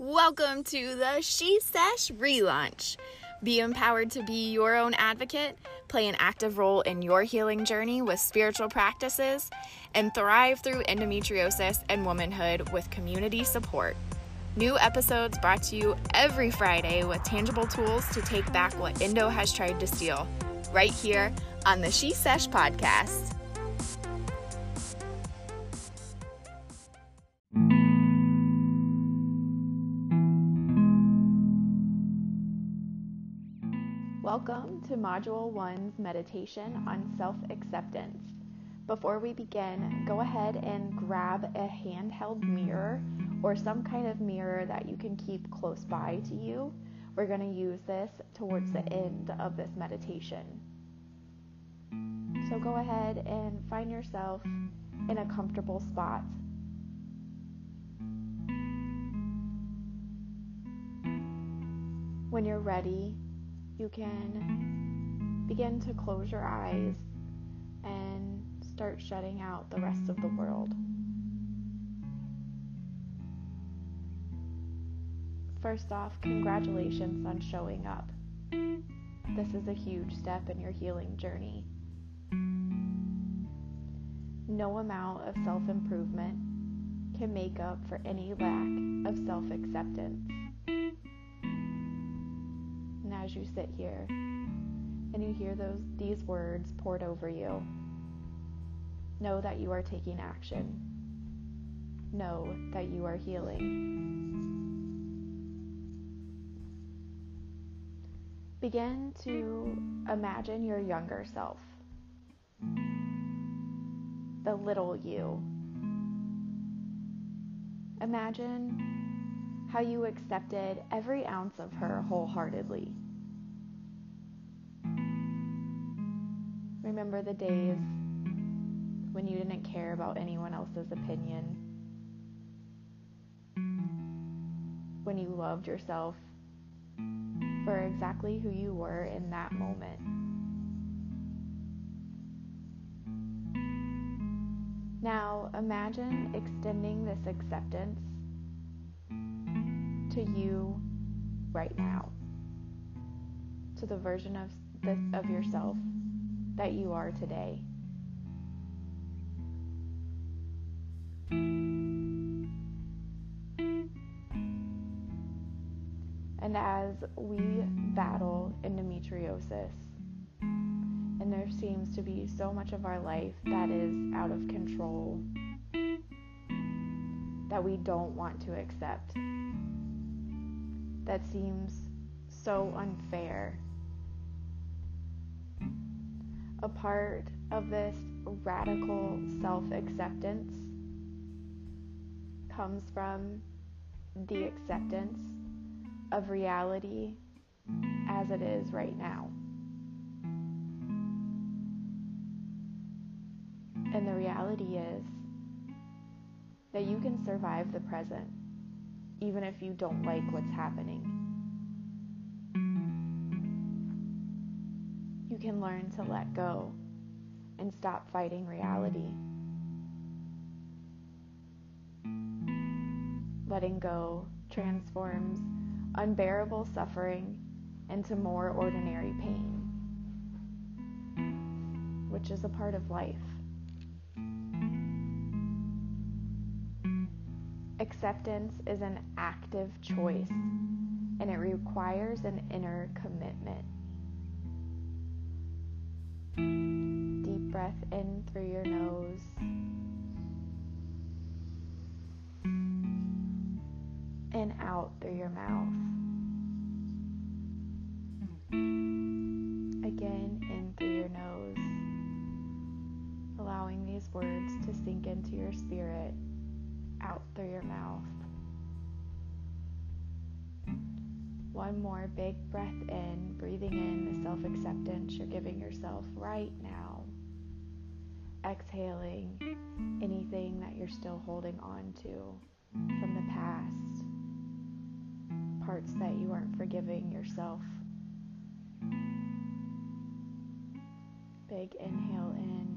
Welcome to the She Sesh relaunch. Be empowered to be your own advocate, play an active role in your healing journey with spiritual practices, and thrive through endometriosis and womanhood with community support. New episodes brought to you every Friday with tangible tools to take back what Endo has tried to steal, right here on the She Sesh podcast. Welcome to Module 1's meditation on self acceptance. Before we begin, go ahead and grab a handheld mirror or some kind of mirror that you can keep close by to you. We're going to use this towards the end of this meditation. So go ahead and find yourself in a comfortable spot. When you're ready, you can begin to close your eyes and start shutting out the rest of the world. First off, congratulations on showing up. This is a huge step in your healing journey. No amount of self improvement can make up for any lack of self acceptance as you sit here and you hear those these words poured over you. Know that you are taking action. Know that you are healing. Begin to imagine your younger self, the little you. Imagine how you accepted every ounce of her wholeheartedly. remember the days when you didn't care about anyone else's opinion, when you loved yourself for exactly who you were in that moment. Now imagine extending this acceptance to you right now, to the version of of yourself that you are today. And as we battle endometriosis, and there seems to be so much of our life that is out of control, that we don't want to accept, that seems so unfair a part of this radical self acceptance comes from the acceptance of reality as it is right now. And the reality is that you can survive the present even if you don't like what's happening. you can learn to let go and stop fighting reality. Letting go transforms unbearable suffering into more ordinary pain, which is a part of life. Acceptance is an active choice and it requires an inner commitment. Deep breath in through your nose. And out through your mouth. Again, in through your nose. Allowing these words to sink into your spirit, out through your mouth. One more big breath in, breathing in the self acceptance you're giving yourself right now. Exhaling anything that you're still holding on to from the past, parts that you aren't forgiving yourself. Big inhale in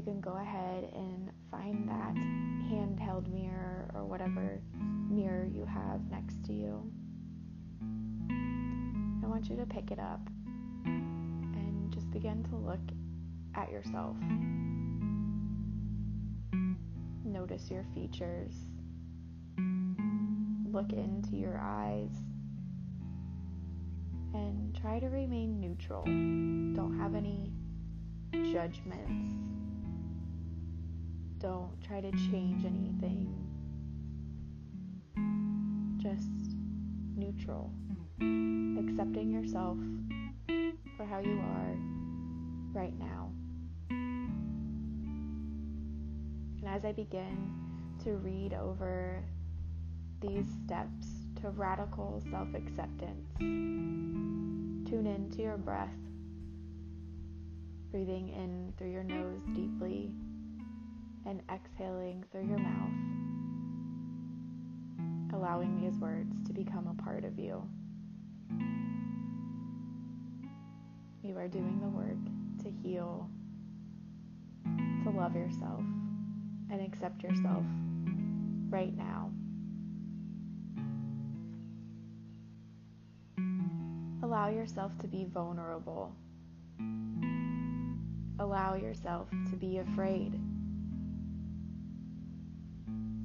you can go ahead and find that handheld mirror or whatever mirror you have next to you. I want you to pick it up and just begin to look at yourself. Notice your features. Look into your eyes and try to remain neutral. Don't have any judgments. Don't try to change anything. Just neutral. Accepting yourself for how you are right now. And as I begin to read over these steps to radical self acceptance, tune into your breath, breathing in through your nose deeply and exhaling through your mouth, allowing these words to become a part of you. You are doing the work to heal, to love yourself, and accept yourself right now. Allow yourself to be vulnerable. Allow yourself to be afraid.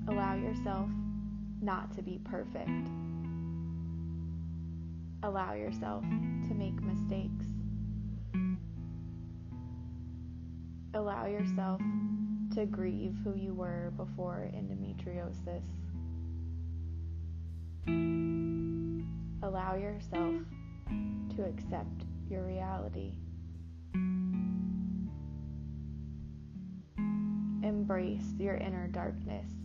Allow yourself not to be perfect. Allow yourself to make mistakes. Allow yourself to grieve who you were before endometriosis. Allow yourself to accept your reality. Embrace your inner darkness.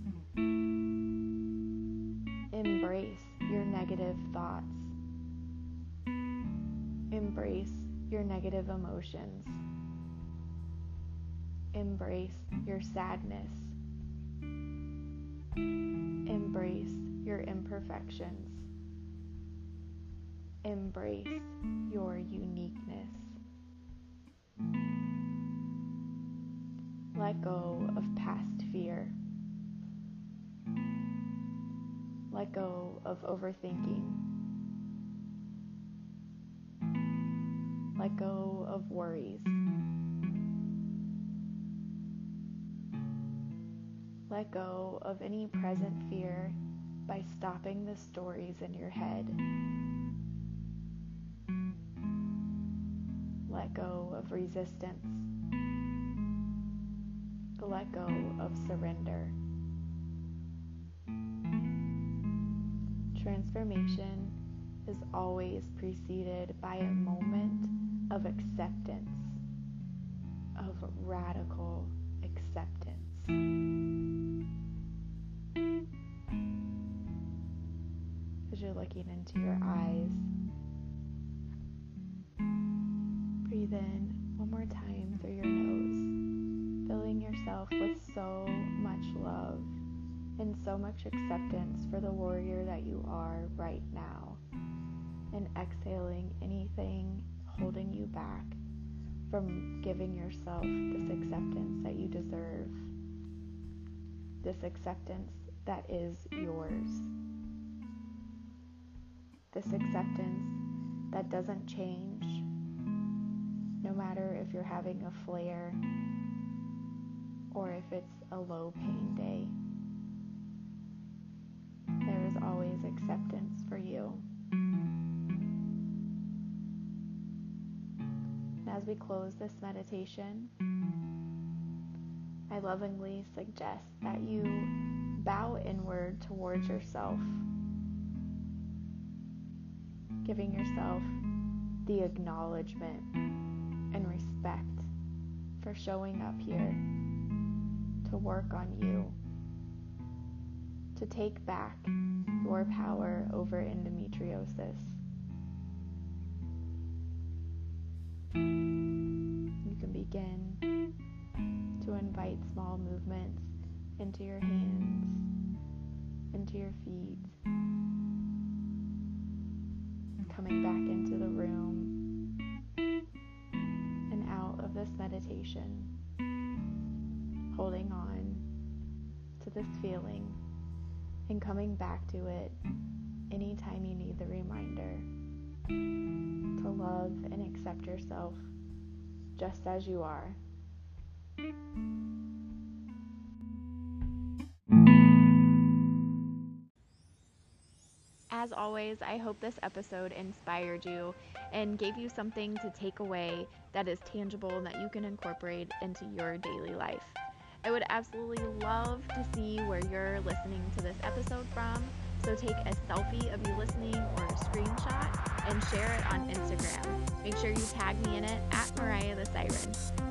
Embrace your negative thoughts. Embrace your negative emotions. Embrace your sadness. Embrace your imperfections. Embrace your uniqueness. Let go of past fear. Let go of overthinking. Let go of worries. Let go of any present fear by stopping the stories in your head. Let go of resistance. Let go of surrender. Transformation is always preceded by a moment of acceptance, of radical acceptance. As you're looking into your eyes, breathe in one more time through your nose, filling yourself with so much love and so much acceptance for the warrior that you are right now, and exhaling anything holding you back from giving yourself this acceptance that you deserve, this acceptance that is yours, this acceptance that doesn't change no matter if you're having a flare or if it's a low pain day. As we close this meditation, I lovingly suggest that you bow inward towards yourself, giving yourself the acknowledgement and respect for showing up here to work on you, to take back your power over endometriosis. You can begin to invite small movements into your hands, into your feet, coming back into the room and out of this meditation. holding on to this feeling and coming back to it anytime you need the reminder to love and accept yourself just as you are. As always, I hope this episode inspired you and gave you something to take away that is tangible and that you can incorporate into your daily life. I would absolutely love to see where you're listening to this episode from. So take a selfie of you listening or a screenshot and share it on Instagram. Make sure you tag me in it at Mariah the Siren.